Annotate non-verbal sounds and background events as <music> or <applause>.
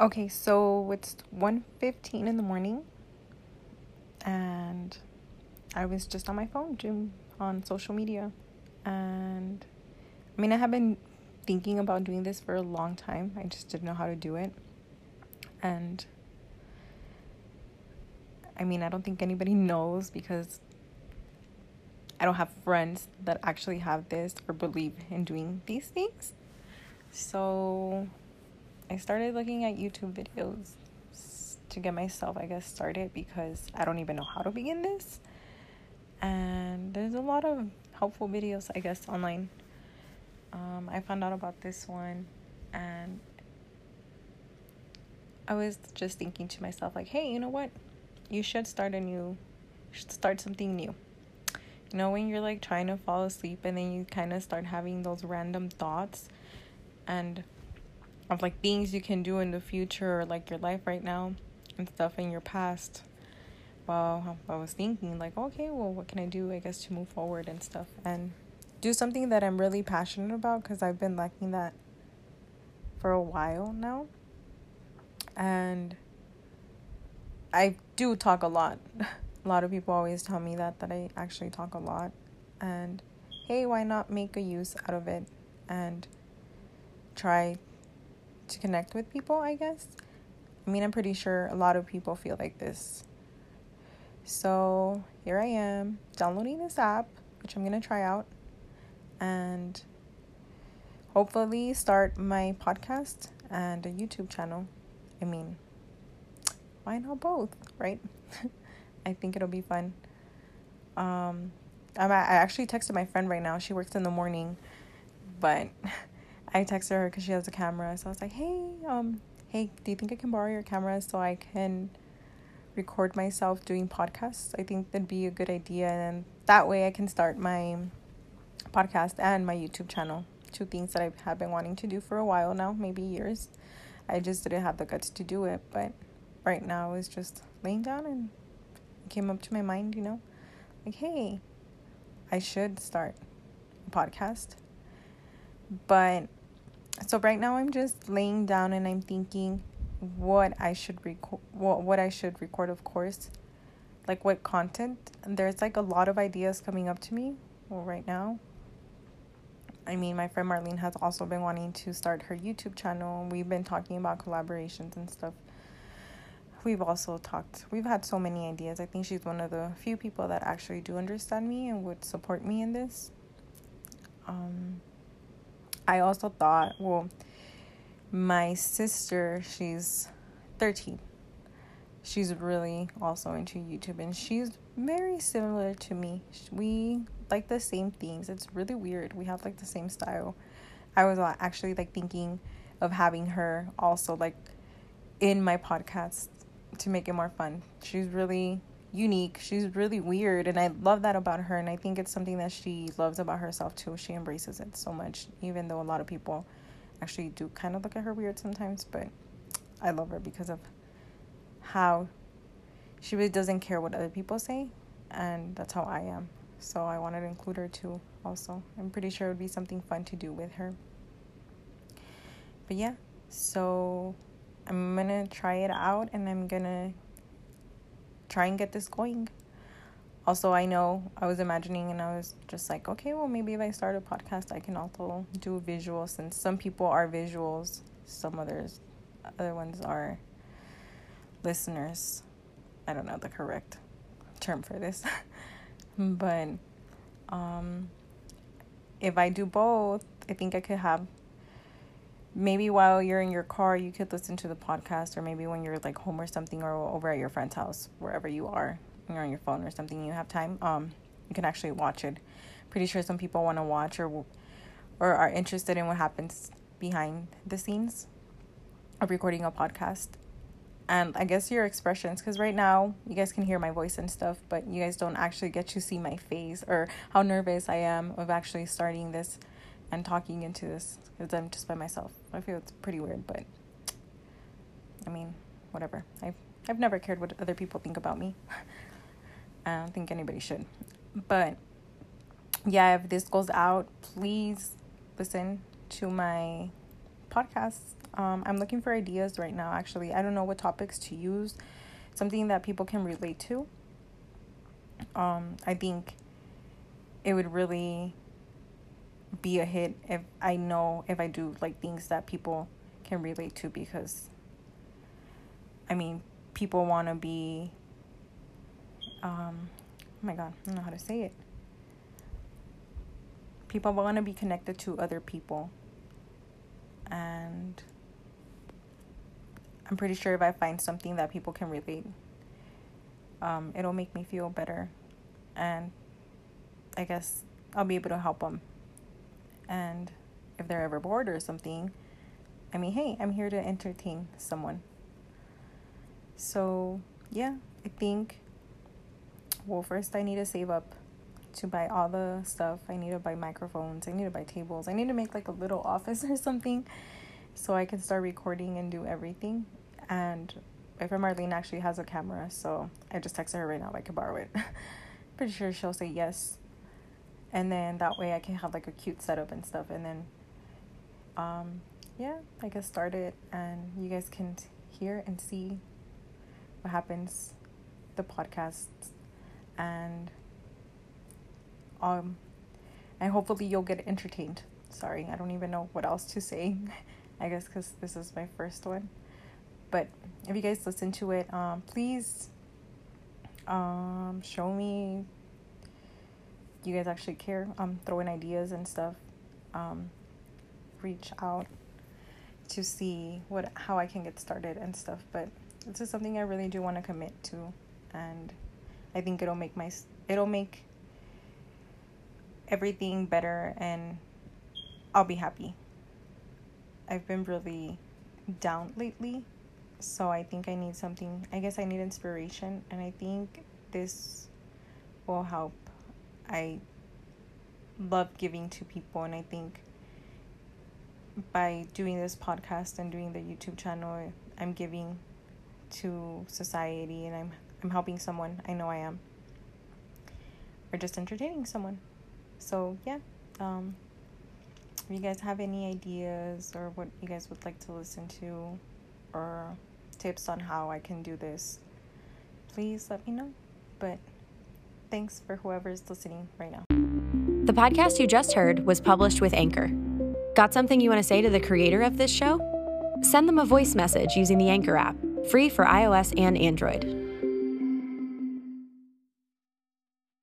Okay, so it's 1.15 in the morning and I was just on my phone doing on social media and I mean I have been thinking about doing this for a long time. I just didn't know how to do it. And I mean, I don't think anybody <laughs> knows because I don't have friends that actually have this or believe in doing these things. So I started looking at YouTube videos to get myself, I guess, started because I don't even know how to begin this. And there's a lot of helpful videos, I guess, online. Um, I found out about this one and I was just thinking to myself, like, hey, you know what? You should start a new, should start something new. You know, when you're like trying to fall asleep and then you kind of start having those random thoughts and of like things you can do in the future or like your life right now and stuff in your past. Well, I was thinking like, okay, well, what can I do? I guess to move forward and stuff and do something that I'm really passionate about because I've been lacking that for a while now. And I do talk a lot. <laughs> a lot of people always tell me that that I actually talk a lot and hey, why not make a use out of it and try to connect with people, I guess. I mean, I'm pretty sure a lot of people feel like this. So here I am downloading this app, which I'm going to try out, and hopefully start my podcast and a YouTube channel. I mean, why not both, right? <laughs> I think it'll be fun. Um, I'm, I actually texted my friend right now. She works in the morning, but <laughs> I texted her because she has a camera. So I was like, hey, um, hey, do you think I can borrow your camera so I can record myself doing podcasts? I think that'd be a good idea. And that way I can start my podcast and my YouTube channel. Two things that I have been wanting to do for a while now, maybe years. I just didn't have the guts to do it. But right now it's just laying down and it came up to my mind, you know, like, hey, I should start a podcast. But so right now I'm just laying down and I'm thinking what I should record what what I should record of course. Like what content? And there's like a lot of ideas coming up to me well, right now. I mean my friend Marlene has also been wanting to start her YouTube channel. We've been talking about collaborations and stuff. We've also talked we've had so many ideas. I think she's one of the few people that actually do understand me and would support me in this. Um I also thought, well, my sister, she's 13. She's really also into YouTube and she's very similar to me. We like the same things. It's really weird. We have like the same style. I was uh, actually like thinking of having her also like in my podcast to make it more fun. She's really unique. She's really weird, and I love that about her. And I think it's something that she loves about herself too. She embraces it so much, even though a lot of people actually do kind of look at her weird sometimes. But I love her because of how she really doesn't care what other people say, and that's how I am. So I wanted to include her too. Also, I'm pretty sure it would be something fun to do with her. But yeah, so I'm gonna try it out, and I'm gonna try and get this going. Also, I know I was imagining and I was just like, okay, well, maybe if I start a podcast, I can also do visuals since some people are visuals, some others, other ones are listeners. I don't know the correct term for this, <laughs> but um, if I do both, I think I could have maybe while you're in your car you could listen to the podcast or maybe when you're like home or something or over at your friend's house wherever you are you're on your phone or something you have time um you can actually watch it. Pretty sure some people want to watch or or are interested in what happens behind the scenes of recording a podcast. And i guess your expressions because right now you guys can hear my voice and stuff but you guys don't actually get to see my face or how nervous i am of actually starting this and talking into this because I'm just by myself. I feel it's pretty weird, but I mean, whatever. I've I've never cared what other people think about me. <laughs> I don't think anybody should. But yeah, if this goes out, please listen to my podcast. Um, I'm looking for ideas right now, actually. I don't know what topics to use, something that people can relate to. Um, I think it would really be a hit if I know if I do like things that people can relate to because I mean, people want to be um oh my god, I don't know how to say it. People want to be connected to other people. And I'm pretty sure if I find something that people can relate, um, it'll make me feel better. And I guess I'll be able to help them. And if they're ever bored or something, I mean, hey, I'm here to entertain someone. So, yeah, I think, well, first I need to save up to buy all the stuff. I need to buy microphones. I need to buy tables. I need to make like a little <laughs> office or something so I can start recording and do everything. And my friend Marlene actually has a camera, so I just texted her right now if I could borrow it. <laughs> Pretty sure she'll say yes. And then that way I can have like a cute setup and stuff. And then, um, yeah, I guess start it and you guys can hear and see what happens, the podcasts, and um, and hopefully you'll get entertained. Sorry, I don't even know what else to say. <laughs> I guess because this is my first one. But if you guys listen to it, um, please um, show me you guys actually care. Um, throw in ideas and stuff. Um, reach out to see what how I can get started and stuff. But this is something I really do want to commit to, and I think it'll make my it'll make everything better and I'll be happy. I've been really down lately, so I think I need something. I guess I need inspiration, and I think this will help. I love giving to people, and I think by doing this podcast and doing the YouTube channel, I'm giving to society and I'm I'm helping someone. I know I am. Or just entertaining someone. So yeah, um, if you guys have any ideas or what you guys would like to listen to or tips on how I can do this, please let me know. But thanks for whoever's listening right now. The podcast you just heard was published with Anchor. Got something you want to say to the creator of this show? Send them a voice message using the Anchor app, free for iOS and Android.